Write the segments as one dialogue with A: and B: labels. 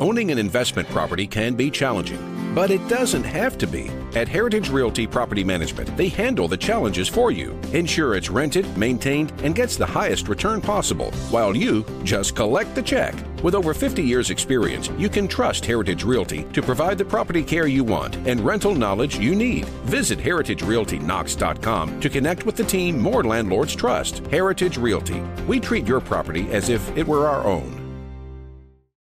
A: Owning an investment property can be challenging, but it doesn't have to be. At Heritage Realty Property Management, they handle the challenges for you. Ensure it's rented, maintained, and gets the highest return possible, while you just collect the check. With over 50 years' experience, you can trust Heritage Realty to provide the property care you want and rental knowledge you need. Visit heritagerealtyknox.com to connect with the team more landlords trust. Heritage Realty. We treat your property as if it were our own.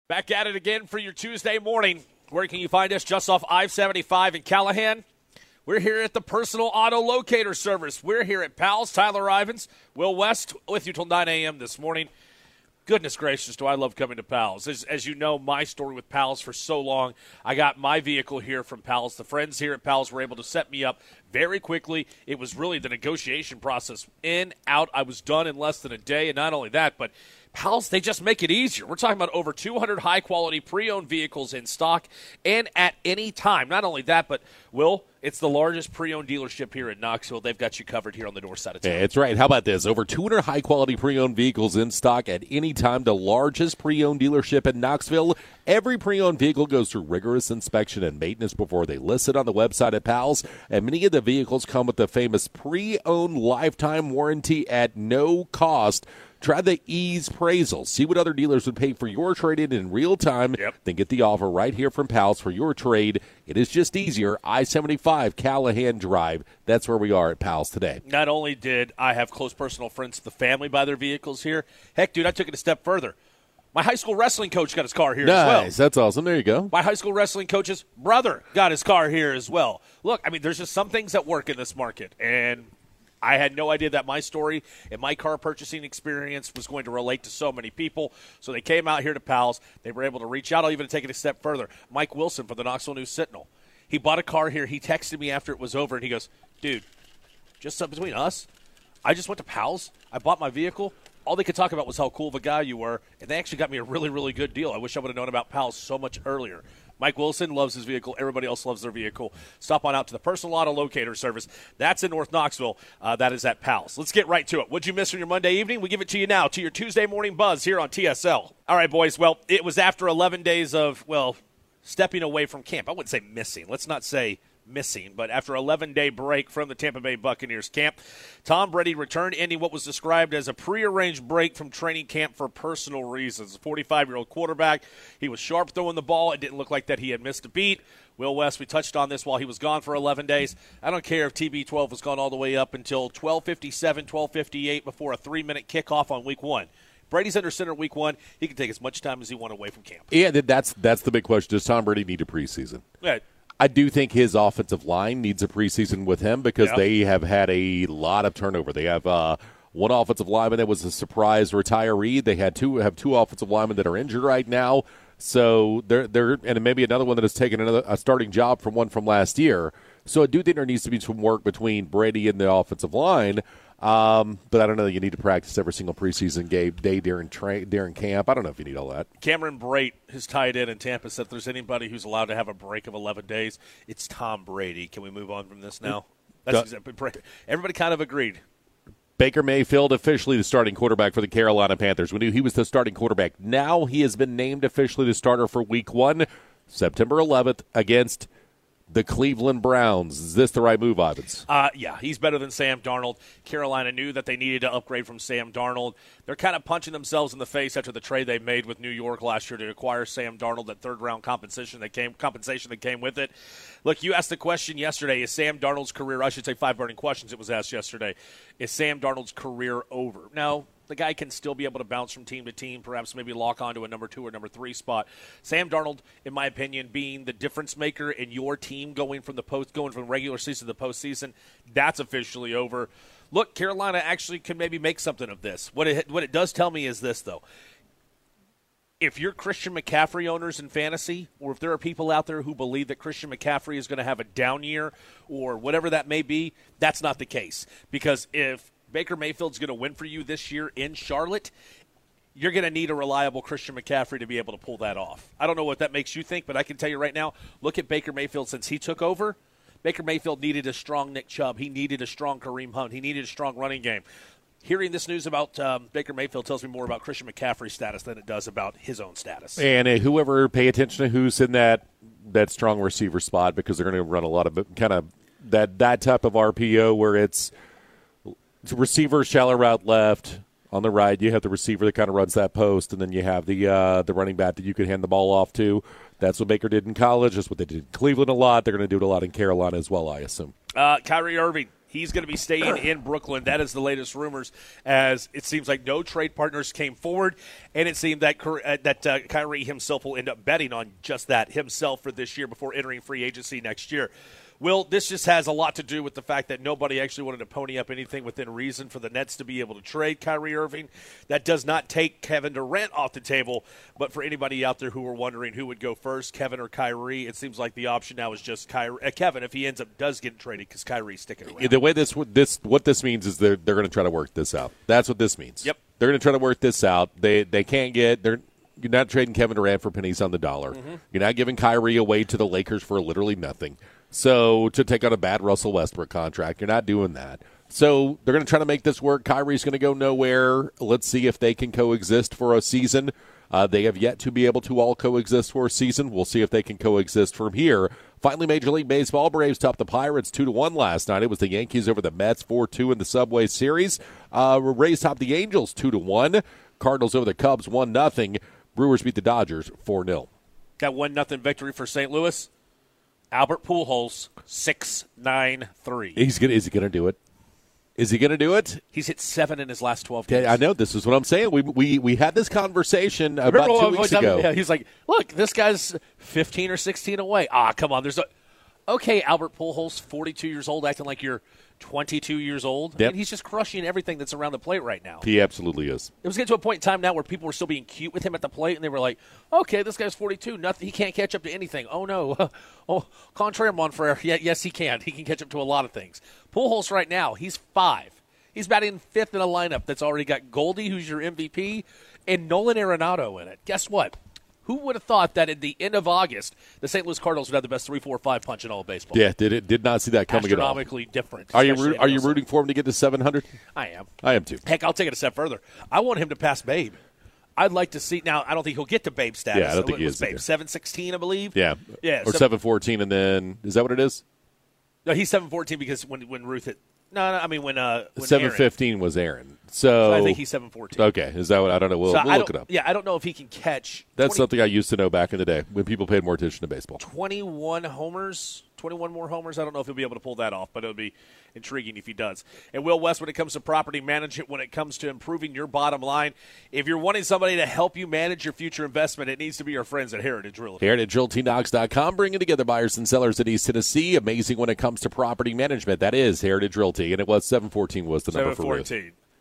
B: Back at it again for your Tuesday morning. Where can you find us? Just off I 75 in Callahan. We're here at the Personal Auto Locator Service. We're here at Pals. Tyler Ivins, Will West with you till 9 a.m. this morning. Goodness gracious, do I love coming to Pals. As, as you know, my story with Pals for so long, I got my vehicle here from Pals. The friends here at Pals were able to set me up very quickly. It was really the negotiation process in, out. I was done in less than a day. And not only that, but Pals, they just make it easier. We're talking about over 200 high quality pre owned vehicles in stock and at any time. Not only that, but Will, it's the largest pre owned dealership here in Knoxville. They've got you covered here on the north side of town.
C: Yeah, that's right. How about this? Over 200 high quality pre owned vehicles in stock at any time. The largest pre owned dealership in Knoxville. Every pre owned vehicle goes through rigorous inspection and maintenance before they list it on the website at Pals. And many of the vehicles come with the famous pre owned lifetime warranty at no cost. Try the ease appraisal. See what other dealers would pay for your trade in in real time.
B: Yep.
C: Then get the offer right here from Pals for your trade. It is just easier. I 75 Callahan Drive. That's where we are at Pals today.
B: Not only did I have close personal friends, the family buy their vehicles here. Heck, dude, I took it a step further. My high school wrestling coach got his car here as well.
C: Nice. That's awesome. There you go.
B: My high school wrestling coach's brother got his car here as well. Look, I mean, there's just some things that work in this market, and I had no idea that my story and my car purchasing experience was going to relate to so many people. So they came out here to Pals. They were able to reach out. I'll even take it a step further. Mike Wilson from the Knoxville News Sentinel. He bought a car here. He texted me after it was over, and he goes, "Dude, just up between us, I just went to Pals. I bought my vehicle. All they could talk about was how cool of a guy you were, and they actually got me a really, really good deal. I wish I would have known about Pals so much earlier. Mike Wilson loves his vehicle. Everybody else loves their vehicle. Stop on out to the Personal Auto Locator Service. That's in North Knoxville. Uh, that is at Pals. Let's get right to it. What'd you miss on your Monday evening? We give it to you now to your Tuesday morning buzz here on TSL. All right, boys. Well, it was after 11 days of, well, stepping away from camp. I wouldn't say missing. Let's not say missing, but after 11 day break from the Tampa Bay Buccaneers camp, Tom Brady returned ending what was described as a prearranged break from training camp for personal reasons. 45 year old quarterback, he was sharp throwing the ball. It didn't look like that he had missed a beat. Will West, we touched on this while he was gone for 11 days. I don't care if TB12 was gone all the way up until 1257, 1258 before a three minute kickoff on week one. Brady's under center week one. He can take as much time as he wants away from camp.
C: Yeah, that's that's the big question. Does Tom Brady need a preseason?
B: Yeah,
C: I do think his offensive line needs a preseason with him because
B: Yeah.
C: they have had a lot of turnover. They have uh, one offensive lineman that was a surprise retiree. They had two have two offensive linemen that are injured right now. So they're they're and maybe another one that has taken another a starting job from one from last year. So I do think there needs to be some work between Brady and the offensive line. Um, but I don't know that you need to practice every single preseason game day during tra- during camp. I don't know if you need all that.
B: Cameron Brate, his tight end in Tampa, said if there's anybody who's allowed to have a break of 11 days, it's Tom Brady. Can we move on from this now? That's exactly, everybody kind of agreed.
C: Baker Mayfield officially the starting quarterback for the Carolina Panthers. We knew he was the starting quarterback. Now he has been named officially the starter for Week One, September 11th against the Cleveland Browns. Is this the right move, Ivans?
B: Uh, yeah, he's better than Sam Darnold. Carolina knew that they needed to upgrade from Sam Darnold. They're kind of punching themselves in the face after the trade they made with New York last year to acquire Sam Darnold. That third round compensation that came compensation that came with it. Look, you asked the question yesterday: Is Sam Darnold's career? I should say five burning questions. It was asked yesterday. Is Sam Darnold's career over? Now, the guy can still be able to bounce from team to team, perhaps maybe lock onto a number two or number three spot. Sam Darnold, in my opinion, being the difference maker in your team going from the post going from regular season to the postseason, that's officially over. Look, Carolina actually can maybe make something of this. What it what it does tell me is this though. If you're Christian McCaffrey owners in fantasy, or if there are people out there who believe that Christian McCaffrey is going to have a down year or whatever that may be, that's not the case. Because if Baker Mayfield's going to win for you this year in Charlotte, you're going to need a reliable Christian McCaffrey to be able to pull that off. I don't know what that makes you think, but I can tell you right now look at Baker Mayfield since he took over. Baker Mayfield needed a strong Nick Chubb. He needed a strong Kareem Hunt. He needed a strong running game. hearing this news about um, Baker Mayfield tells me more about Christian McCaffrey's status than it does about his own status.
C: And uh, whoever pay attention to who's in that that strong receiver spot because they're going to run a lot of kind of that that type of RPO where it's receiver shallow route left on the right. You have the receiver that kind of runs that post, and then you have the uh, the running back that you can hand the ball off to. That's what Baker did in college. That's what they did in Cleveland a lot. They're going to do it a lot in Carolina as well, I assume.
B: Uh, Kyrie Irving He's going to be staying in Brooklyn. That is the latest rumors, as it seems like no trade partners came forward, and it seemed that uh, that uh, Kyrie himself will end up betting on just that himself for this year before entering free agency next year. Will, this just has a lot to do with the fact that nobody actually wanted to pony up anything within reason for the Nets to be able to trade Kyrie Irving. That does not take Kevin Durant off the table, but for anybody out there who were wondering who would go first, Kevin or Kyrie, it seems like the option now is just Kyrie, uh, Kevin if he ends up does get traded because Kyrie's sticking around.
C: The way this this what this means is they're they're going to try to work this out. That's what this means.
B: Yep,
C: they're going to try to work this out. They they can't get they're you're not trading Kevin Durant for pennies on the dollar. Mm-hmm. You're not giving Kyrie away to the Lakers for literally nothing. So to take on a bad Russell Westbrook contract, you're not doing that. So they're going to try to make this work. Kyrie's going to go nowhere. Let's see if they can coexist for a season. Uh, they have yet to be able to all coexist for a season. We'll see if they can coexist from here. Finally, Major League Baseball Braves topped the Pirates two to one last night. It was the Yankees over the Mets four two in the Subway Series. Uh, Rays topped the Angels two to one. Cardinals over the Cubs one nothing. Brewers beat the Dodgers four 0
B: That one nothing victory for St. Louis. Albert Pujols, six nine three.
C: He's gonna. Is he gonna do it? Is he going to do it?
B: He's hit seven in his last twelve games.
C: Yeah, I know. This is what I'm saying. We we, we had this conversation about two weeks ago.
B: Yeah, he's like, "Look, this guy's 15 or 16 away." Ah, come on. There's a okay. Albert Pujols, 42 years old, acting like you're 22 years old.
C: Yep.
B: I mean, he's just crushing everything that's around the plate right now.
C: He absolutely is.
B: It was getting to a point in time now where people were still being cute with him at the plate, and they were like, "Okay, this guy's 42. Nothing. He can't catch up to anything. Oh no. oh, contraire, Monfrere. Yeah, yes, he can. He can catch up to a lot of things. Pujols right now, he's five. He's batting fifth in a lineup that's already got Goldie, who's your MVP, and Nolan Arenado in it. Guess what? Who would have thought that at the end of August, the St. Louis Cardinals would have the best three, four, five punch in all of baseball?
C: Yeah, did it? Did not see that coming at all.
B: Astronomically different.
C: Are you root, are you rooting for him to get to seven hundred?
B: I am.
C: I am too.
B: Heck, I'll take it a step further. I want him to pass Babe. I'd like to see now. I don't think he'll get to Babe status.
C: Yeah, I don't think he is.
B: Babe seven sixteen, I believe.
C: Yeah,
B: yeah,
C: or seven fourteen, and then is that what it is?
B: No, he's seven fourteen because when when Ruth hit no, no, I mean when uh
C: seven fifteen was Aaron. So,
B: so, I think he's seven fourteen.
C: Okay, is that what I don't know? We'll,
B: so
C: we'll look it up.
B: Yeah, I don't know if he can catch.
C: That's 20, something I used to know back in the day when people paid more attention to baseball.
B: Twenty one homers, twenty one more homers. I don't know if he'll be able to pull that off, but it'll be intriguing if he does. And Will West, when it comes to property management, when it comes to improving your bottom line, if you're wanting somebody to help you manage your future investment, it needs to be our friends at Heritage Realty.
C: Heritage Realty HeritageRealtyKnox.com, bringing together buyers and sellers in East Tennessee. Amazing when it comes to property management. That is Heritage Realty, and it was 714 was the number
B: for Ruth.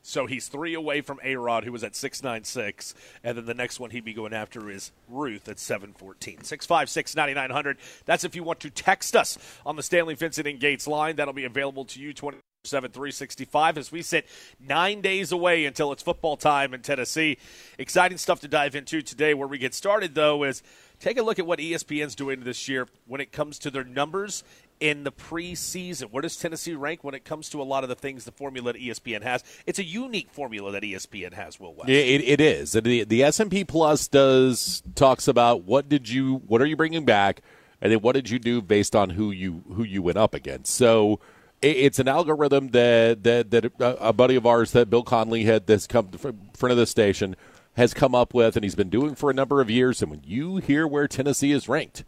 B: So he's three away from A Rod, who was at 696. And then the next one he'd be going after is Ruth at 714. 656 9900. That's if you want to text us on the Stanley Vincent and Gates line. That'll be available to you 27 365 as we sit nine days away until it's football time in Tennessee. Exciting stuff to dive into today. Where we get started, though, is take a look at what ESPN's doing this year when it comes to their numbers in the preseason. Where does Tennessee rank when it comes to a lot of the things the formula that ESPN has? It's a unique formula that ESPN has. Will West.
C: It, it is. The the S and P Plus does talks about what did you what are you bringing back, and then what did you do based on who you who you went up against. So it's an algorithm that that that a buddy of ours that Bill Connelly had this come front of the station has come up with, and he's been doing for a number of years. And when you hear where Tennessee is ranked,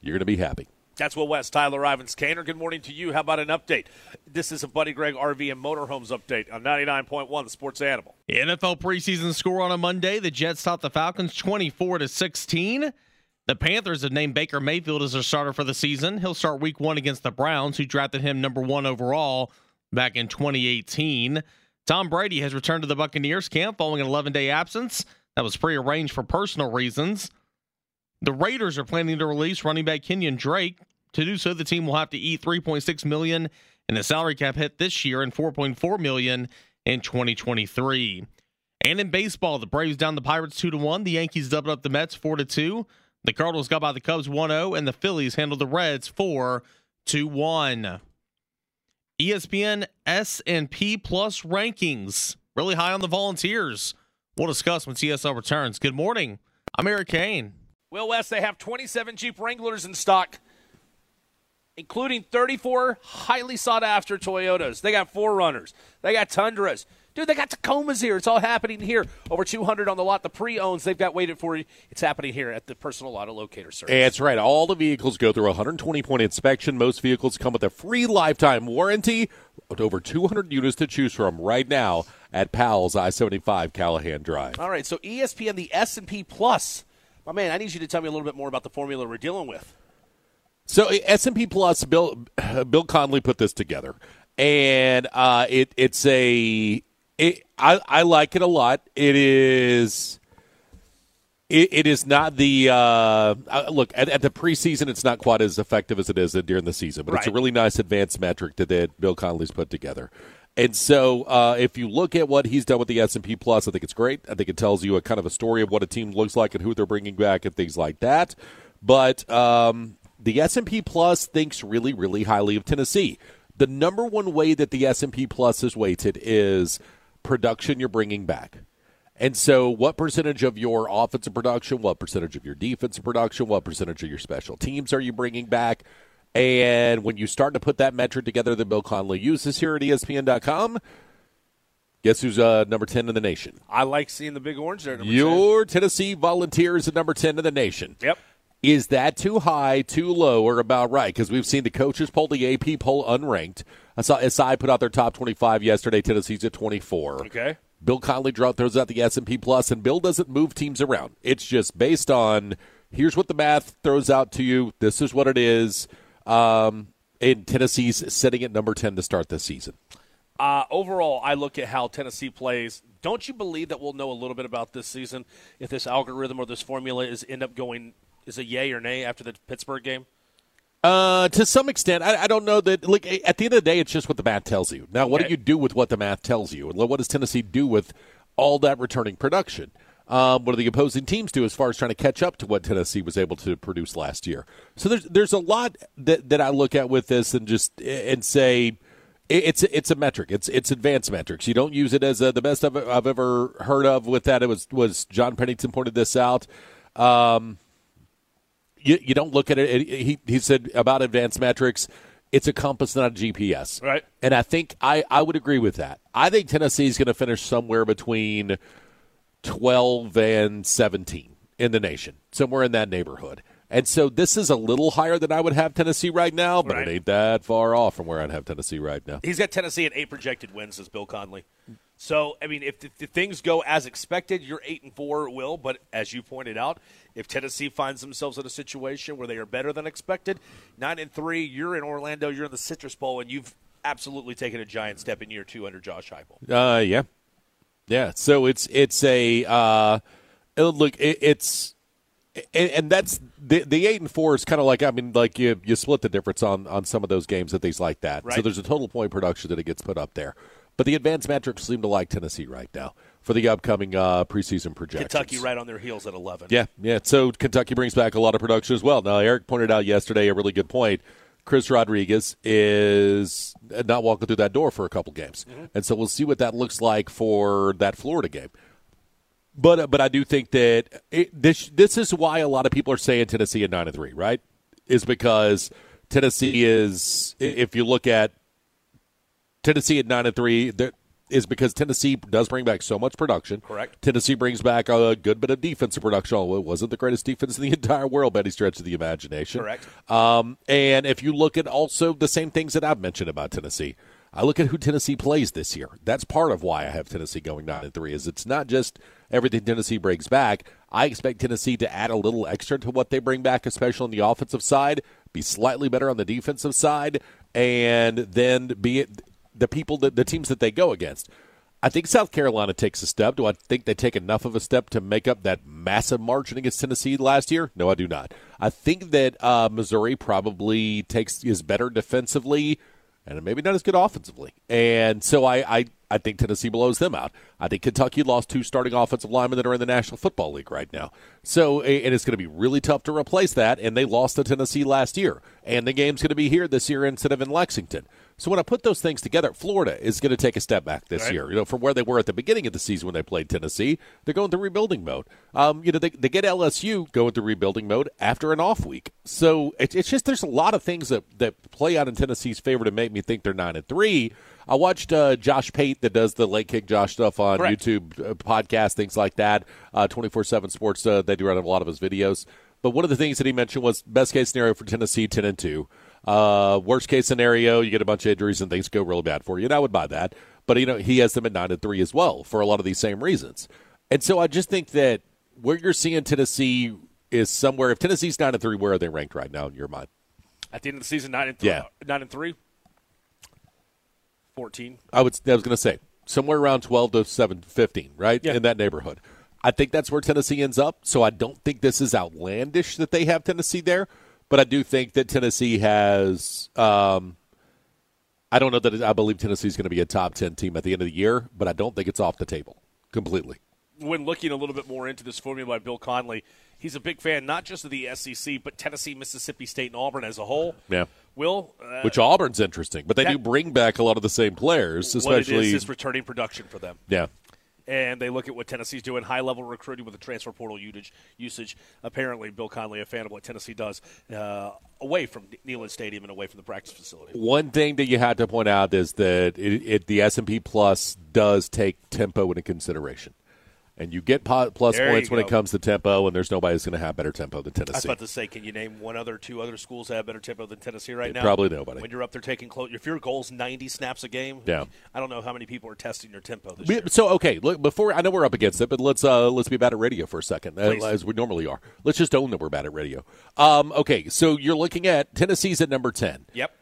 C: you're going to be happy.
B: That's Will West, Tyler Ivans Kaner. Good morning to you. How about an update? This is a Buddy Gregg RV and Motorhomes update on 99.1 The Sports Animal.
D: NFL preseason score on a Monday. The Jets topped the Falcons 24 to 16. The Panthers have named Baker Mayfield as their starter for the season. He'll start week one against the Browns, who drafted him number one overall back in 2018. Tom Brady has returned to the Buccaneers camp following an 11 day absence that was prearranged for personal reasons. The Raiders are planning to release running back Kenyan Drake. To do so, the team will have to eat 3.6 million in the salary cap hit this year and 4.4 million in 2023. And in baseball, the Braves down the Pirates 2 to 1, the Yankees doubled up the Mets 4 to 2. The Cardinals got by the Cubs 1-0 and the Phillies handled the Reds 4 to 1. ESPN S&P Plus rankings really high on the Volunteers. We'll discuss when CSL returns. Good morning. I'm Eric Kane.
B: Will West, they have 27 Jeep Wranglers in stock, including 34 highly sought after Toyotas. They got 4Runners. They got Tundras. Dude, they got Tacomas here. It's all happening here. Over 200 on the lot. The pre-owns they've got waited for you. It's happening here at the Personal Auto Locator Service.
C: That's right. All the vehicles go through a 120 point inspection. Most vehicles come with a free lifetime warranty. With over 200 units to choose from right now at Pals I-75 Callahan Drive.
B: All right, so ESPN, the S&P Plus. My man, I need you to tell me a little bit more about the formula we're dealing with.
C: So S&P Plus, Bill Bill Connelly put this together, and uh, it it's a it, I, I like it a lot. It is. It, it is not the uh, look at, at, the preseason. It's not quite as effective as it is during the season, but right. it's a really nice advanced metric that, that Bill Connelly's put together. And so, uh, if you look at what he's done with the S and P Plus, I think it's great. I think it tells you a kind of a story of what a team looks like and who they're bringing back and things like that. But um, the S and P Plus thinks really, really highly of Tennessee. The number one way that the S and P Plus is weighted is production you're bringing back. And so, what percentage of your offensive production, what percentage of your defensive production, what percentage of your special teams are you bringing back? And when you start to put that metric together that Bill Connelly uses here at ESPN.com, guess who's uh, number 10 in the nation?
B: I like seeing the big orange there.
C: Your 10. Tennessee Volunteers at number 10 in the nation.
B: Yep.
C: Is that too high, too low, or about right? Because we've seen the coaches poll, the AP poll unranked. I saw SI put out their top 25 yesterday. Tennessee's at 24.
B: Okay.
C: Bill Connelly throws out the S&P Plus, and Bill doesn't move teams around. It's just based on here's what the math throws out to you. This is what it is. Um, and Tennessee's sitting at number 10 to start this season.
B: Uh, overall, I look at how Tennessee plays. Don't you believe that we'll know a little bit about this season if this algorithm or this formula is end up going is a yay or nay after the Pittsburgh game?
C: Uh, to some extent, I, I, don't know that. Like at the end of the day, it's just what the math tells you. Now, what okay. do you do with what the math tells you, and what does Tennessee do with all that returning production? Um, what do the opposing teams do as far as trying to catch up to what Tennessee was able to produce last year? So there's there's a lot that, that I look at with this and just and say it's it's a metric. It's it's advanced metrics. You don't use it as a, the best I've, I've ever heard of. With that, it was was John Pennington pointed this out. Um, you, you don't look at it. He, he said about advanced metrics, it's a compass, not a GPS.
B: Right.
C: And I think I, I would agree with that. I think Tennessee is going to finish somewhere between 12 and 17 in the nation, somewhere in that neighborhood. And so this is a little higher than I would have Tennessee right now, but right. it ain't that far off from where I'd have Tennessee right now.
B: He's got Tennessee at eight projected wins, says Bill Connelly. So, I mean, if, if things go as expected, you're eight and four will. But as you pointed out, if Tennessee finds themselves in a situation where they are better than expected, nine and three, you're in Orlando, you're in the Citrus Bowl, and you've absolutely taken a giant step in year two under Josh Heupel.
C: Uh, yeah, yeah. So it's it's a uh, look. It, it's and, and, that's the the eight and four is kind of like I mean like you you split the difference on on some of those games and things like that.
B: Right.
C: So there's a total point production that it gets put up there. But the advanced metrics seem to like Tennessee right now for the upcoming uh, preseason projections.
B: Kentucky right on their heels at 11.
C: Yeah, yeah. So Kentucky brings back a lot of production as well. Now, Eric pointed out yesterday a really good point. Chris Rodriguez is not walking through that door for a couple games, mm-hmm. and so we'll see what that looks like for that Florida game. But but I do think that it, this this is why a lot of people are saying Tennessee at nine and three, right? Is because Tennessee is if you look at Tennessee at nine and three is because Tennessee does bring back so much production.
B: Correct.
C: Tennessee brings back a good bit of defensive production. Although it wasn't the greatest defense in the entire world by any stretch of the imagination.
B: Correct.
C: Um, and if you look at also the same things that I've mentioned about Tennessee, I look at who Tennessee plays this year. That's part of why I have Tennessee going nine and three. Is it's not just everything Tennessee brings back. I expect Tennessee to add a little extra to what they bring back, especially on the offensive side. Be slightly better on the defensive side, and then be it the people that the teams that they go against. I think South Carolina takes a step. Do I think they take enough of a step to make up that massive margin against Tennessee last year? No, I do not. I think that uh, Missouri probably takes is better defensively and maybe not as good offensively. And so I, I I think Tennessee blows them out. I think Kentucky lost two starting offensive linemen that are in the National Football League right now. So, and it's going to be really tough to replace that. And they lost to Tennessee last year. And the game's going to be here this year instead of in Lexington. So when I put those things together, Florida is going to take a step back this
B: Right.
C: year. You know, from where they were at the beginning of the season when they played Tennessee, they're going through rebuilding mode. Um, you know, they, they get LSU going through rebuilding mode after an off week. So it, it's just there's a lot of things that that play out in Tennessee's favor to make me think they're nine and three. I watched uh, Josh Pate that does the late kick Josh stuff on
B: Correct.
C: YouTube, uh, podcast, things like that. Twenty four seven Sports. Uh, they do run a lot of his videos. But one of the things that he mentioned was best case scenario for Tennessee, ten and two. Uh, worst case scenario, you get a bunch of injuries and things go really bad for you. And I would buy that. But you know, he has them at nine and three as well for a lot of these same reasons. And so I just think that where you're seeing Tennessee is somewhere. If Tennessee's nine and three, where are they ranked right now in your mind?
B: At the end of the season, nine and three.
C: Yeah.
B: nine and three. Fourteen.
C: I would. I was going to say somewhere around twelve to seven, 15, right
B: Yeah.
C: in that neighborhood. I think that's where Tennessee ends up. So I don't think this is outlandish that they have Tennessee there, but I do think that Tennessee has. Um, I don't know that I believe Tennessee is going to be a top ten team at the end of the year, but I don't think it's off the table completely.
B: when looking a little bit more into this formula by Bill Connelly, he's a big fan not just of the SEC, but Tennessee, Mississippi State, and Auburn as a whole.
C: Yeah.
B: Will, uh,
C: Which Auburn's interesting, but they
B: that-
C: do bring back a lot of the same players,
B: what it
C: especially
B: is is returning production for them.
C: yeah.
B: And they look at what Tennessee's doing, high level recruiting with the transfer portal usage. usage. Apparently, Bill Connelly, a fan of what Tennessee does, uh, away from Neyland Stadium and away from the practice facility.
C: One thing that you had to point out is that it, it, the S and P Plus does take tempo into consideration, and you get plus
B: There
C: points when it comes to tempo, and there's nobody who's going to have better tempo than Tennessee.
B: I was about to say, can you name one other, two other schools that have better tempo than Tennessee right now?
C: Probably nobody.
B: When you're up there taking close, if your goal's 90 snaps a game,
C: Yeah.
B: I don't know how many people are testing your tempo this
C: We-
B: year.
C: So okay, look before I know we're up against it, but let's uh, let's be bad at radio for a second, uh,
B: Please.
C: as we normally are. Let's just own that we're bad at radio. Um, okay, so you're looking at Tennessee's at number ten.
B: Yep,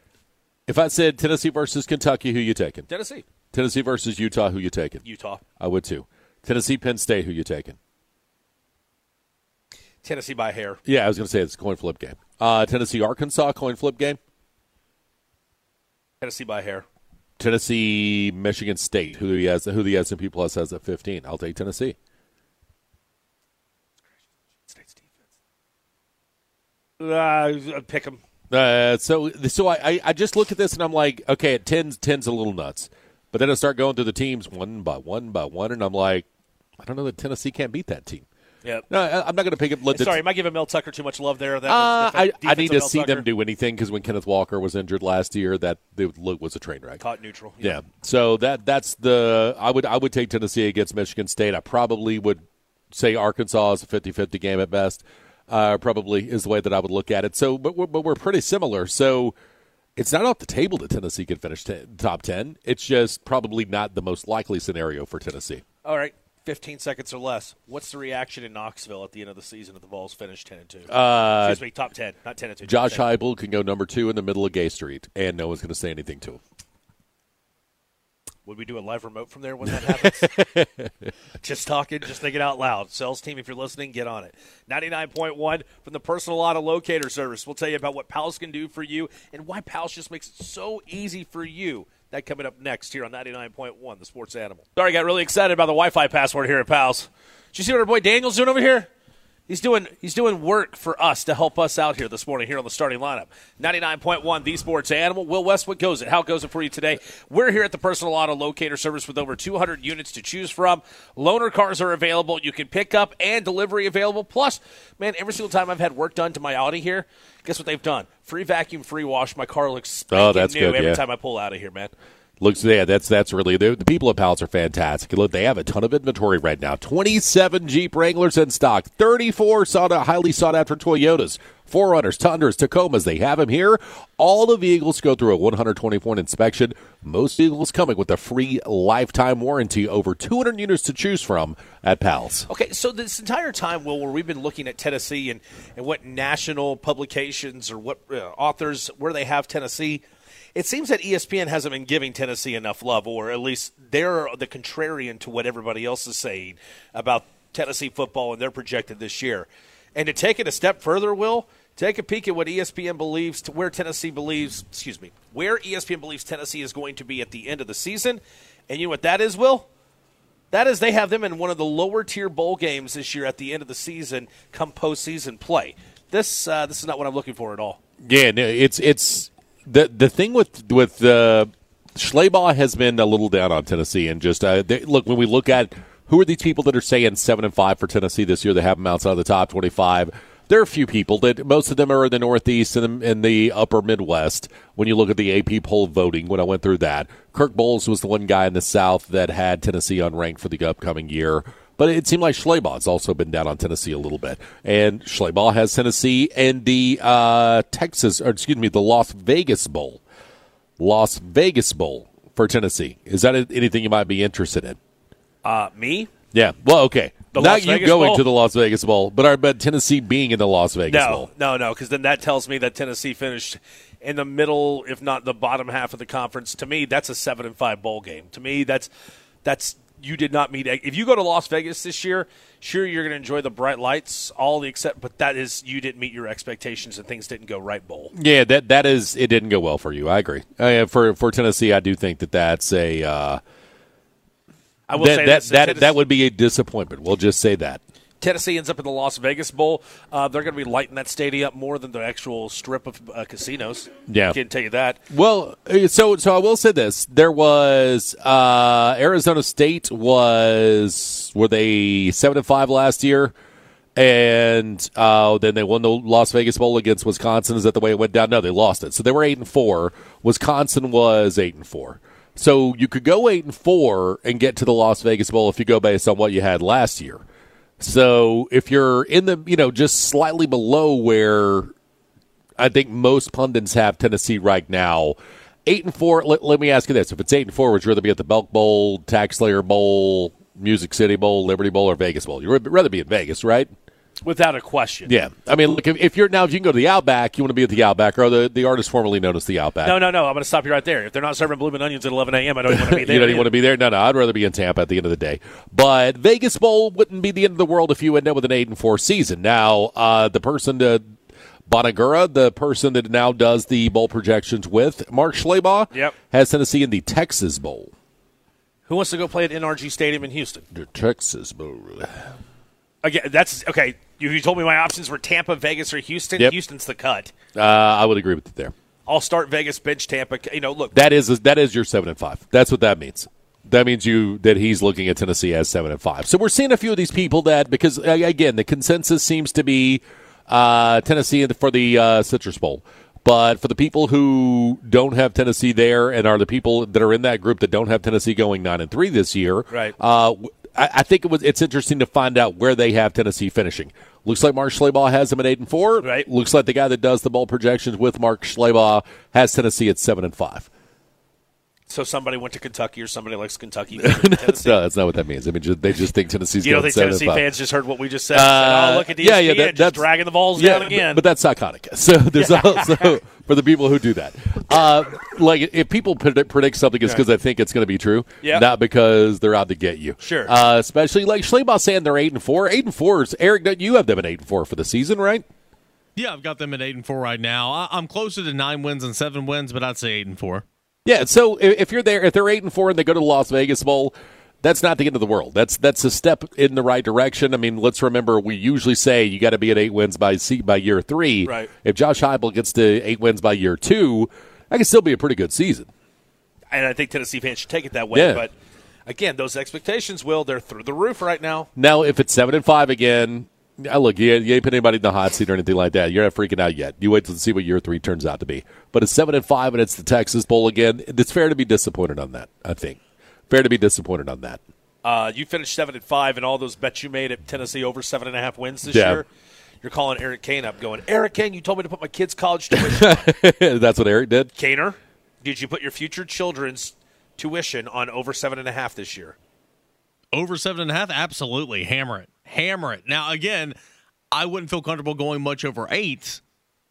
C: If I said Tennessee versus Kentucky, who you taking?
B: Tennessee,
C: Tennessee versus Utah, who you taking?
B: Utah,
C: I would too. Tennessee, Penn State, who you taking?
B: Tennessee by hair.
C: Yeah, I was going to say it's a coin flip game. Uh, Tennessee, Arkansas, coin flip game.
B: Tennessee by hair.
C: Tennessee, Michigan State, who he has, who the S and P Plus has at fifteen. I'll take Tennessee.
B: State's defense. Uh, pick them.
C: Uh, so, so I, I, I just look at this and I'm like, okay, at 10's, 10's a little nuts, but then I start going through the teams one by one by one, and I'm like, I don't know that Tennessee can't beat that team.
B: Yep.
C: No, I, I'm not going to pick. Let the-
B: Sorry, am I giving Mel Tucker too much love there? That
C: Uh, I, I need to
B: defensive
C: see
B: Mel
C: them do anything because when Kenneth Walker was injured last year, that was a train wreck.
B: Caught neutral.
C: Yeah. So that that's the I would I would take Tennessee against Michigan State. I probably would say Arkansas is a 50-50 game at best. Uh, probably is the way that I would look at it. So, but we're, but we're pretty similar. So it's not off the table that Tennessee could finish t- top ten. It's just probably not the most likely scenario for Tennessee.
B: All right. 15 seconds or less. What's the reaction in Knoxville at the end of the season if the Vols finish 10 and 2?
C: Uh,
B: Excuse me, top 10, not 10 and 2.
C: Josh
B: top 10.
C: Heupel can go number two in the middle of Gay Street, and no one's going to say anything to him.
B: Would we do a live remote from there when that happens? just talking, just thinking out loud. Sales team, if you're listening, get on it. 99.1 from the Personal Auto Locator Service. We'll tell you about what Pals can do for you and why Pals just makes it so easy for you. That coming up next here on 99.1, the Sports Animal. Sorry, I got really excited about the Wi-Fi password here at Pals. Did you see what our boy Daniel's doing over here? He's doing he's doing work for us to help us out here this morning here on the starting lineup. 99.1 The Sports Animal. Will Westwood goes it. How goes it for you today? We're here at the Personal Auto Locator Service with over 200 units to choose from. Loaner cars are available. You can pick up and delivery available. Plus, man, every single time I've had work done to my Audi here, guess what they've done? Free vacuum, free wash. My car looks
C: Oh, that's
B: new
C: good,
B: every
C: yeah.
B: time I pull out of here, man.
C: Looks yeah, that's that's really the, the people at Pals are fantastic. Look, they have a ton of inventory right now. Twenty seven Jeep Wranglers in stock, thirty four sought highly sought after Toyotas, 4Runners, Tundras, Tacomas. They have them here. All the vehicles go through a one hundred twenty point inspection. Most vehicles coming with a free lifetime warranty. Over two hundred units to choose from at Pals.
B: Okay, so this entire time, Will, where we've been looking at Tennessee and, and what national publications or what uh, authors where they have Tennessee, it seems that ESPN hasn't been giving Tennessee enough love, or at least they're the contrarian to what everybody else is saying about Tennessee football and they're projected this year. And to take it a step further, Will, Take a peek at what ESPN believes to where Tennessee believes, excuse me, where ESPN believes Tennessee is going to be at the end of the season. And you know what that is, Will? That is they have them in one of the lower tier bowl games this year at the end of the season come postseason play. This uh, this is not what I'm looking for at all.
C: Yeah, it's it's the the thing with with uh, Schlabach has been a little down on Tennessee, and just uh, they, look when we look at who are these people that are saying seven and five for Tennessee this year. They have them outside of the top twenty five. There are a few people that most of them are in the Northeast and in the Upper Midwest. When you look at the AP poll voting, when I went through that, Kirk Bohls was the one guy in the South that had Tennessee unranked for the upcoming year. But it seemed like Schlabach's also been down on Tennessee a little bit. And Schlabach has Tennessee and the uh, Texas, or excuse me, the Las Vegas Bowl. Las Vegas Bowl for Tennessee. Is that anything you might be interested in?
B: Uh, me?
C: Yeah. Well, okay.
B: The
C: Not
B: Las
C: you
B: Vegas
C: going
B: Bowl?
C: to the Las Vegas Bowl, but, our, but Tennessee being in the Las Vegas
B: No,
C: Bowl.
B: no, no, because then that tells me that Tennessee finished in the middle, if not the bottom half of the conference. To me, that's a seven and five bowl game. To me, that's that's you did not meet. If you go to Las Vegas this year, sure you're going to enjoy the bright lights, all the except, but that is you didn't meet your expectations and things didn't go right. Bowl.
C: Yeah, that that is. It didn't go well for you. I agree. Uh, for for Tennessee, I do think that that's a uh,
B: I will
C: that
B: say
C: that
B: this,
C: that, that would be a disappointment. We'll just say that.
B: Tennessee ends up in the Las Vegas Bowl. Uh, they're going to be lighting that stadium up more than the actual strip of uh, casinos.
C: Yeah.
B: I can tell you that.
C: Well, uh, so so I will say this: there was uh, Arizona State was were they seven and five last year, and uh, then they won the Las Vegas Bowl against Wisconsin. Is that the way it went down? No, they lost it. So they were eight and four. Wisconsin was eight and four. So you could go eight and four and get to the Las Vegas Bowl if you go based on what you had last year. So if you're in the you know just slightly below where I think most pundits have Tennessee right now. Eight and four. Let, let me ask you this: If it's eight and four, would you rather be at the Belk Bowl, Tax Slayer Bowl, Music City Bowl, Liberty Bowl, or Vegas Bowl? You'd rather be in Vegas, right?
B: Without a question.
C: Yeah. I mean, look, if, if you're now, if you can go to the Outback, you want to be at the Outback, or the, the artist formerly known as the Outback.
B: No, no, no. I'm going to stop you right there. If they're not serving blooming onions at 11 a.m., I don't even want to be there.
C: you don't even want to be there. No, no. I'd rather be in Tampa at the end of the day. But Vegas Bowl wouldn't be the end of the world if you end up with an eight and four season. Now, uh, the person to Bonagura, the person that now does the bowl projections with Mark Schlabach,
B: Yep.
C: has Tennessee in the Texas Bowl.
B: Who wants to go play at NRG Stadium in Houston?
C: The Texas Bowl.
B: Again, that's okay. You, you told me my options were Tampa, Vegas, or Houston.
C: Yep.
B: Houston's the cut.
C: Uh, I would agree with you there.
B: I'll start Vegas, bench Tampa. You know, look,
C: That is that is your seven and five. That's what that means. That means you that he's looking at Tennessee as seven and five. So we're seeing a few of these people that because uh, again the consensus seems to be uh, Tennessee for the uh, Citrus Bowl. But for the people who don't have Tennessee there and are the people that are in that group that don't have Tennessee going nine and three this year,
B: Right.
C: Uh, I, I think it was it's interesting to find out where they have Tennessee finishing. Looks like Mark Schlabach has them at eight and four.
B: Right.
C: Looks like the guy that does the bowl projections with Mark Schlabach has Tennessee at seven and five.
B: so somebody went to Kentucky or somebody likes Kentucky.
C: No, that's not what that means. I mean, just, they just think Tennessee's
B: you don't think Tennessee fans just heard what we just said? and said,
C: Uh,
B: oh, look at ESPN,
C: yeah, yeah, that-
B: just
C: that's-
B: dragging the balls
C: yeah,
B: down again.
C: But, but that's psychotic. So there's also for the people who do that. Uh, like if people predict, predict something, it's because they think it's going to be true,
B: Yeah.
C: not because they're out to get you.
B: Sure.
C: Uh, especially like Schlabach saying they're eight and four. Eight and four is Eric. don't You have them at eight and four for the season, right?
D: Yeah, I've got them at eight and four right now. I, I'm closer to nine wins and seven wins, but I'd say eight and four.
C: Yeah, so i- if you're there, if they're eight and four and they go to the Las Vegas Bowl, that's not the end of the world. That's that's a step in the right direction. I mean, let's remember we usually say you got to be at eight wins by by year three.
B: Right.
C: If Josh Heupel gets to eight wins by year two, that can still be a pretty good season.
B: and I think Tennessee fans should take it that way.
C: Yeah.
B: But again, those expectations, will they're through the roof right now.
C: Now, if it's seven and five again, I look, you, you ain't put anybody in the hot seat or anything like that. You're not freaking out yet. You wait to see what year three turns out to be. But it's seven and five, and it's the Texas Bowl again. It's fair to be disappointed on that. I think fair to be disappointed on that.
B: Uh, you finished seven and five, and all those bets you made at Tennessee over seven and a half wins this
C: Yeah.
B: year. You're calling Eric Kane up, going, Eric Kane, you told me to put my kids' college tuition.
C: That's what Eric did.
B: Kaner, did you put your future children's tuition on over seven and a half this year?
D: Over seven and a half? Absolutely. Hammer it. Hammer it. Now, again, I wouldn't feel comfortable going much over eight,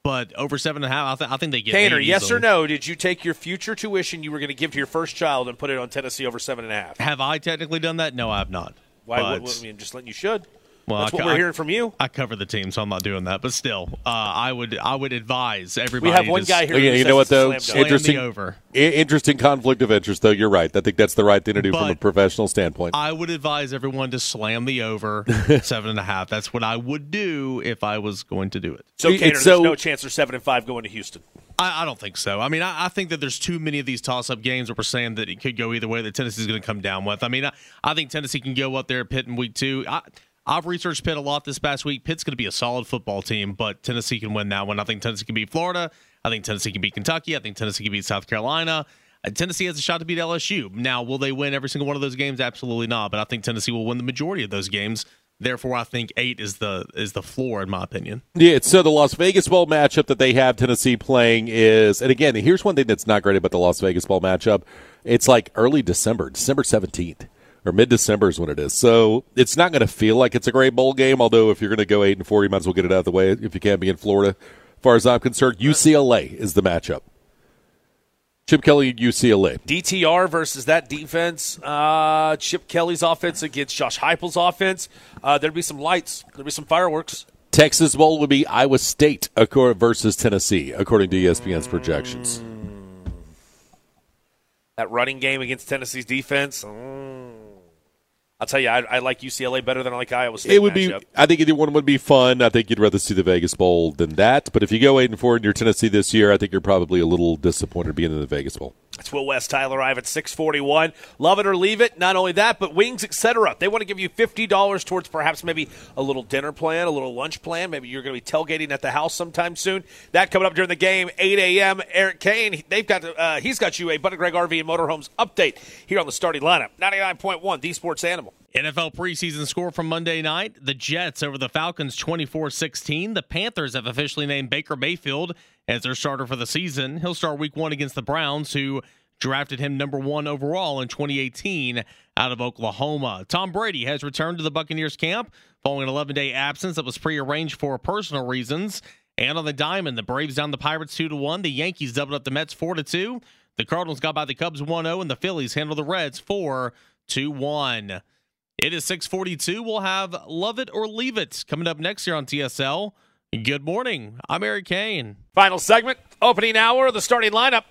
D: but over seven and a half, I, th- I think they get eight
B: yes or no? Did you take your future tuition you were going to give to your first child and put it on Tennessee over seven and a half?
D: Have I technically done that? No, I have not.
B: Why?
D: But
B: What, what, I mean, just letting you should.
D: Well,
B: That's
D: I,
B: what we're hearing from you.
D: I cover the team, so I'm not doing that. But still, uh, I would I would advise everybody.
B: We have one
D: to
B: guy here.
C: Okay,
B: who
C: you know what, though?
B: slam dunk.
D: slam
C: Interesting-
D: over.
C: Interesting conflict of interest, though. You're right. I think that's the right thing to do from a professional standpoint.
D: I would advise everyone to slam the over seven and a half. That's what I would do if I was going to do it.
B: So,
C: It's
B: Cater,
C: so-
B: no chance they're seven and five going to Houston.
D: I, I don't think so. I mean, I, I think that there's too many of these toss-up games where we're saying that it could go either way. That Tennessee's going to come down with. I mean, I, I think Tennessee can go up there at Pitt in week two. I, I've researched Pitt a lot this past week. Pitt's going to be a solid football team, but Tennessee can win that one. I think Tennessee can beat Florida. I think Tennessee can beat Kentucky. I think Tennessee can beat South Carolina. And Tennessee has a shot to beat LSU. Now, will they win every single one of those games? Absolutely not. But I think Tennessee will win the majority of those games. Therefore, I think eight is the is the floor in my opinion.
C: Yeah, so the Las Vegas Bowl matchup that they have Tennessee playing is, and again, here's one thing that's not great about the Las Vegas Bowl matchup. It's like early December, December 17th, or mid December is when it is. So it's not going to feel like it's a great bowl game, although if you're going to go 8 and 4, you might as well get it out of the way if you can't be in Florida. As far as I'm concerned, UCLA is the matchup. Chip Kelly, UCLA.
B: DTR versus that defense. Uh, Chip Kelly's offense against Josh Heupel's offense. Uh, there'd be some lights. There'd be some fireworks.
C: Texas Bowl would be Iowa State versus Tennessee, according to ESPN's projections.
B: That running game against Tennessee's defense. mm. I'll tell you, I, I like UCLA better than I like Iowa State.
C: It would be. I think either one would be fun. I think you'd rather see the Vegas Bowl than that. But if you go eight and four in your Tennessee this year, I think you're probably a little disappointed being in the Vegas Bowl.
B: It's Will West, Tyler Ive at 641. Love it or leave it. Not only that, but wings, etc. They want to give you $50 towards perhaps maybe a little dinner plan, a little lunch plan. Maybe you're going to be tailgating at the house sometime soon. That coming up during the game, 8 a.m. Eric Kane, they've got uh, he's got you a Butler Greg RV and Motorhomes update here on the starting lineup. 99.1, the Sports Animal.
D: NFL preseason score from Monday night. The Jets over the Falcons 24 16. The Panthers have officially named Baker Mayfield as their starter for the season. He'll start week one against the Browns, who drafted him number one overall in 2018 out of Oklahoma. Tom Brady has returned to the Buccaneers camp following an 11 day absence that was prearranged for personal reasons. And on the diamond, the Braves down the Pirates 2 to 1. The Yankees doubled up the Mets 4 to 2. The Cardinals got by the Cubs 1 0, and the Phillies handled the Reds 4 to 1. It is 642. We'll have Love It or Leave It coming up next year on TSL. Good morning. I'm Eric Kane.
B: Final segment, opening hour, the starting lineup.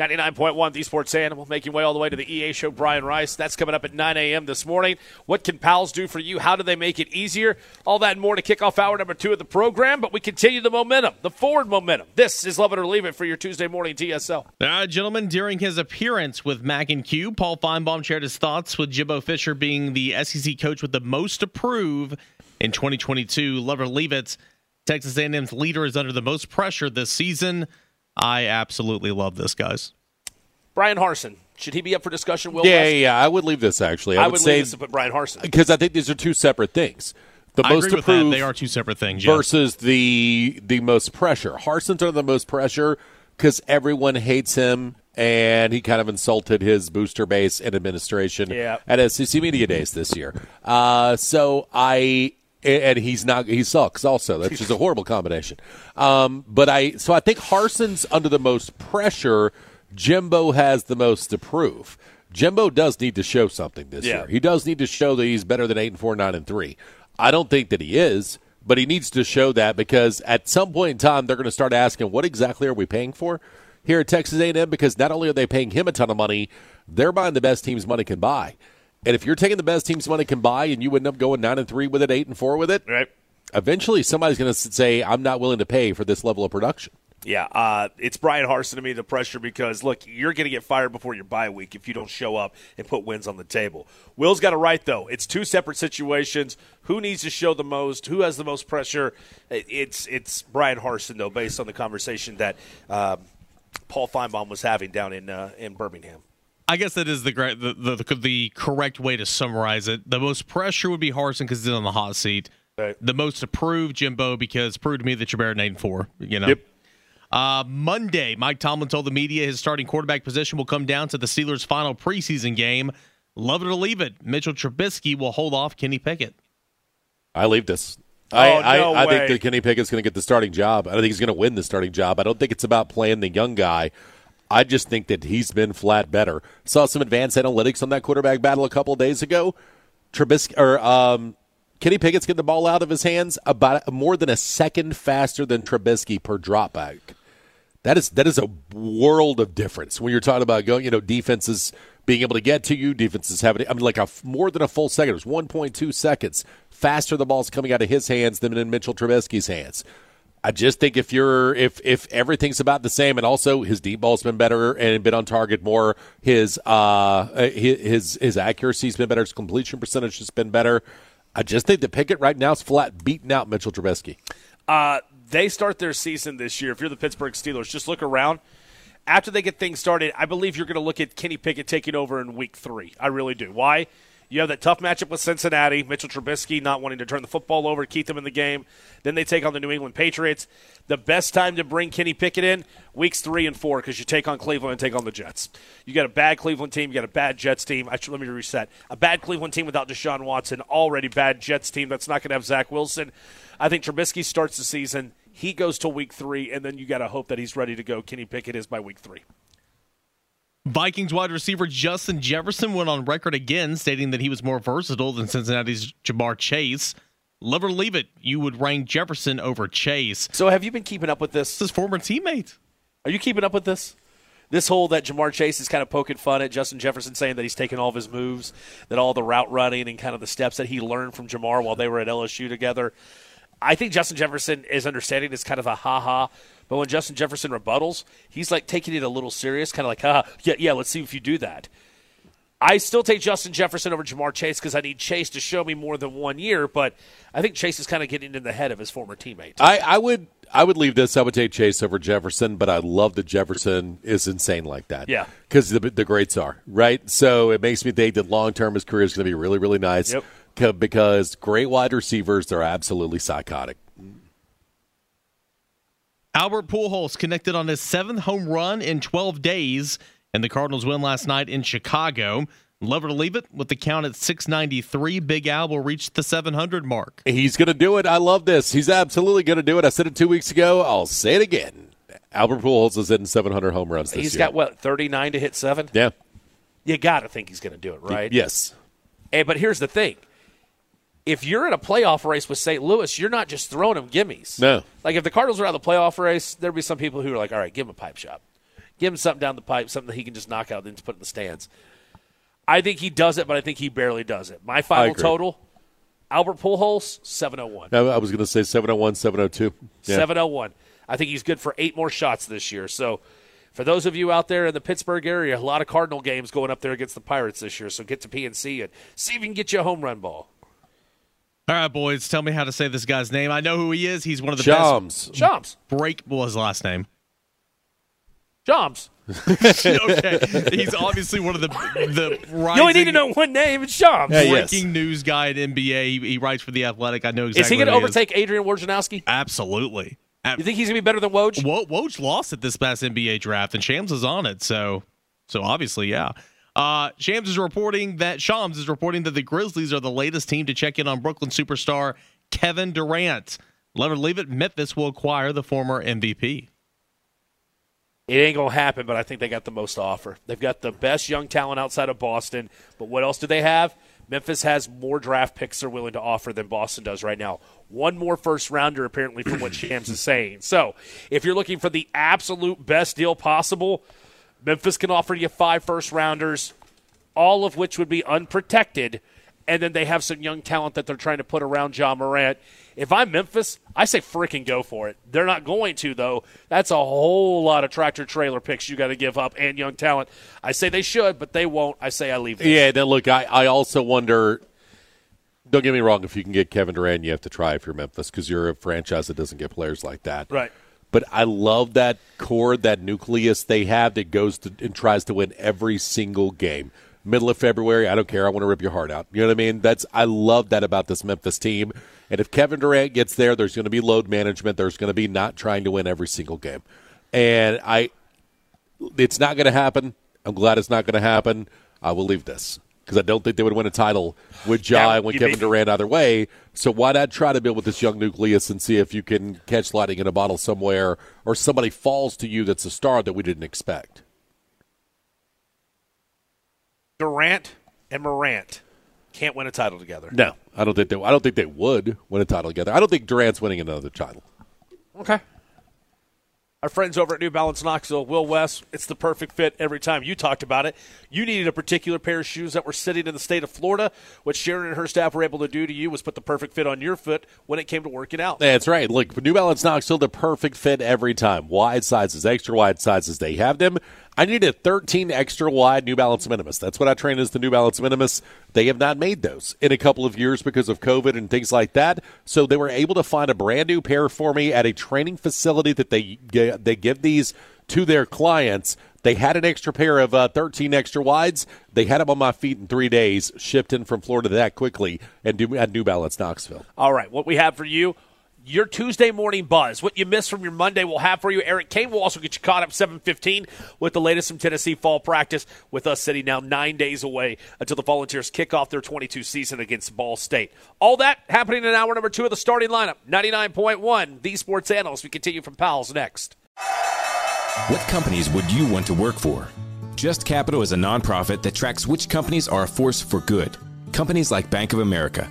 B: 99.1 The Sports Animal, making way all the way to the EA show. Brian Rice. That's coming up at 9 a.m. this morning. What can pals do for you? How do they make it easier? All that and more to kick off hour number two of the program. But we continue the momentum, the forward momentum. This is Love It or Leave It for your Tuesday morning TSL.
D: Right, gentlemen, during his appearance with Mac and Q, Paul Finebaum shared his thoughts with Jimbo Fisher being the SEC coach with the most to prove in 2022. Love or leave it. Texas A&M's leader is under the most pressure this season. I absolutely love this, guys.
B: Bryan Harsin. Should he be up for discussion, Will?
C: Yeah,
B: West?
C: yeah, yeah. I would leave this actually. I,
B: I
C: would,
B: would
C: say
B: leave this to put Bryan Harsin.
C: because I think these are two separate things. The
D: I
C: most
D: agree
C: to
D: with that. They are two separate things. yes.
C: versus the the most pressure. Harsin's under the most pressure because everyone hates him and he kind of insulted his booster base and administration
B: Yeah.
C: at SEC Media Days this year. Uh, so I and he's not he sucks also. That's just a horrible combination. Um, but I so I think Harsin's under the most pressure. Jimbo has the most to prove. Jimbo does need to show something this
B: Yeah.
C: year. He does need to show that he's better than eight and four, nine and three. I don't think that he is, but he needs to show that because at some point in time they're going to start asking, what exactly are we paying for here at Texas A&M? Because not only are they paying him a ton of money, they're buying the best teams money can buy. And if you're taking the best teams money can buy, and you end up going nine and three with it, eight and four with it,
B: Right.
C: eventually somebody's going to say, "I'm not willing to pay for this level of production."
B: Yeah, uh, it's Bryan Harsin to me the pressure because look, you're going to get fired before your bye week if you don't show up and put wins on the table. Will's got it right though. It's two separate situations. Who needs to show the most? Who has the most pressure? It's it's Bryan Harsin though, based on the conversation that um, Paul Finebaum was having down in uh, in Birmingham.
D: I guess that is the, the, the the correct way to summarize it. The most pressure would be Harsin because he's on the hot seat.
B: Right.
D: The most approved Jimbo because proved to me that you're better than eight and four. You know.
B: Yep.
D: Uh, Monday, Mike Tomlin told the media his starting quarterback position will come down to the Steelers' final preseason game. Love it or leave it. Mitchell Trubisky will hold off Kenny Pickett.
C: I leave this. I,
B: Oh, no
C: I, I think that Kenny Pickett's going to get the starting job. I don't think he's going to win the starting job. I don't think it's about playing the young guy. I just think that he's been flat better. Saw some advanced analytics on that quarterback battle a couple days ago. Trubisky or um, Kenny Pickett's getting the ball out of his hands about more than a second faster than Trubisky per dropback. That is that is a world of difference when you're talking about going. You know, defenses being able to get to you, defenses having. I mean, like a more than a full second. It was 1.2 seconds faster. The ball's coming out of his hands than in Mitchell Trubisky's hands. I just think if you're if if everything's about the same, and also his deep ball's been better and been on target more, his uh his his accuracy's been better, his completion percentage has been better. I just think the Pickett right now is flat beating out Mitchell Trubisky.
B: Uh, they start their season this year. If you're the Pittsburgh Steelers, just look around. After they get things started, I believe you're going to look at Kenny Pickett taking over in week three. I really do. Why? You have that tough matchup with Cincinnati, Mitchell Trubisky not wanting to turn the football over, keep them in the game. Then they take on the New England Patriots. The best time to bring Kenny Pickett in, weeks three and four, because you take on Cleveland and take on the Jets. You got a bad Cleveland team, you got a bad Jets team. Let me reset. A bad Cleveland team without Deshaun Watson, already bad Jets team that's not going to have Zach Wilson. I think Trubisky starts the season. He goes to week three, and then you got to hope that he's ready to go. Kenny Pickett is by week three.
D: Vikings wide receiver Justin Jefferson went on record again, stating that he was more versatile than Cincinnati's Ja'Marr Chase. Love or leave it, you would rank Jefferson over Chase.
B: So, have you been keeping up with this?
D: His former teammate.
B: Are you keeping up with this? This whole that Ja'Marr Chase is kind of poking fun at Justin Jefferson, saying that he's taken all of his moves, that all the route running and kind of the steps that he learned from Ja'Marr while they were at LSU together. I think Justin Jefferson is understanding this kind of a ha ha but when Justin Jefferson rebuttals, he's like taking it a little serious, kind of like, ah, yeah, yeah, let's see if you do that. I still take Justin Jefferson over Ja'Marr Chase because I need Chase to show me more than one year, but I think Chase is kind of getting in the head of his former teammate.
C: I, I would I would leave this. I would take Chase over Jefferson, but I love that Jefferson is insane like that.
B: Yeah,
C: because the the greats are right. So it makes me think that long term his career is going to be really really nice.
B: Yep.
C: Because great wide receivers, they're absolutely psychotic.
D: Albert Pujols connected on his seventh home run in 12 days, and the Cardinals win last night in Chicago. Love or to leave it with the count at 693. Big Al will reach the 700 mark.
C: He's going to do it. I love this. He's absolutely going to do it. I said it two weeks ago. I'll say it again. Albert Pujols is hitting 700 home runs this
B: He's
C: year.
B: got what 39 to hit seven.
C: Yeah,
B: you got to think he's going to do it, right?
C: Yes.
B: Hey, but here's the thing: if you're in a playoff race with St. Louis, you're not just throwing them gimmies.
C: No.
B: Like if the Cardinals are out of the playoff race, there'd be some people who are like, all right, give him a pipe shot. Give him something down the pipe, something that he can just knock out and then just put in the stands. I think he does it, but I think he barely does it. My final total, Albert Pujols, 701.
C: I was going to say 701, 702.
B: Yeah. 701. I think he's good for eight more shots this year. So for those of you out there in the Pittsburgh area, a lot of Cardinal games going up there against the Pirates this year. So get to PNC and see if you can get you a home run ball.
D: All right, boys, tell me how to say this guy's name. I know who he is. He's one of the
C: Shams.
D: best.
B: Shams.
D: Break what was last name?
B: Shams.
D: okay, he's obviously one of the the. Rising,
B: you only need to know one name. It's Shams.
D: Yeah, breaking yes. news guy at NBA. He, he, writes for the Athletic. I know exactly.
B: Is he going to overtake Adrian Wojnarowski?
D: Absolutely.
B: You think he's going to be better than Woj?
D: Woj? Woj lost at this past NBA draft, and Shams is on it. So, so obviously, yeah. Uh, Shams is reporting that Shams is reporting that the Grizzlies are the latest team to check in on Brooklyn superstar Kevin Durant. Let her leave it. Memphis will acquire the former MVP.
B: It ain't gonna happen, but I think they got the most to offer. They've got the best young talent outside of Boston, but what else do they have? Memphis has more draft picks they're willing to offer than Boston does right now. One more first rounder, apparently, from what Shams is saying. So, if you're looking for the absolute best deal possible, Memphis can offer you five first rounders, all of which would be unprotected. And then they have some young talent that they're trying to put around Ja Morant. If I'm Memphis, I say freaking go for it. They're not going to, though. That's a whole lot of tractor trailer picks you got to give up and young talent. I say they should, but they won't. I say I leave this.
C: Yeah, then look, I, I also wonder. Don't get me wrong. If you can get Kevin Durant, you have to try if you're Memphis because you're a franchise that doesn't get players like that.
B: Right.
C: But I love that core, that nucleus they have that goes to, and tries to win every single game. Middle of February, I don't care. I want to rip your heart out. You know what I mean? That's I love that about this Memphis team. And if Kevin Durant gets there, there's going to be load management. There's going to be not trying to win every single game. And I, it's not going to happen. I'm glad it's not going to happen. I will leave this because I don't think they would win a title with Ja and with Kevin Durant either way. So why not try to build with this young nucleus and see if you can catch lightning in a bottle somewhere or somebody falls to you that's a star that we didn't expect.
B: Durant and Morant. can't win a title together.
C: No, I don't think they. I don't think they would win a title together. I don't think Durant's winning another title.
B: Okay. Our friends over at New Balance Knoxville, Will West, it's the perfect fit every time. You talked about it. You needed a particular pair of shoes that were sitting in the state of Florida. What Sharon and her staff were able to do to you was put the perfect fit on your foot when it came to working out.
C: That's right. Look, New Balance Knoxville, the perfect fit every time. Wide sizes, extra wide sizes, they have them. I needed 13 extra wide New Balance Minimus. That's what I train as the New Balance Minimus. They have not made those in a couple of years because of COVID and things like that. So they were able to find a brand new pair for me at a training facility that they they give these to their clients. They had an extra pair of uh, 13 extra wides. They had them on my feet in three days, shipped in from Florida that quickly, and at New Balance Knoxville.
B: All right, what we have for you your Tuesday morning buzz. What you missed from your Monday, we'll have for you. Eric Kane will also get you caught up 7:15 with the latest from Tennessee fall practice. With us sitting now nine days away until the Volunteers kick off their 22 season against Ball State. All that happening in hour number two of the starting lineup. 99.1, the Sports Animal. We continue from Pals next.
A: What companies would you want to work for? Just Capital is a nonprofit that tracks which companies are a force for good. Companies like Bank of America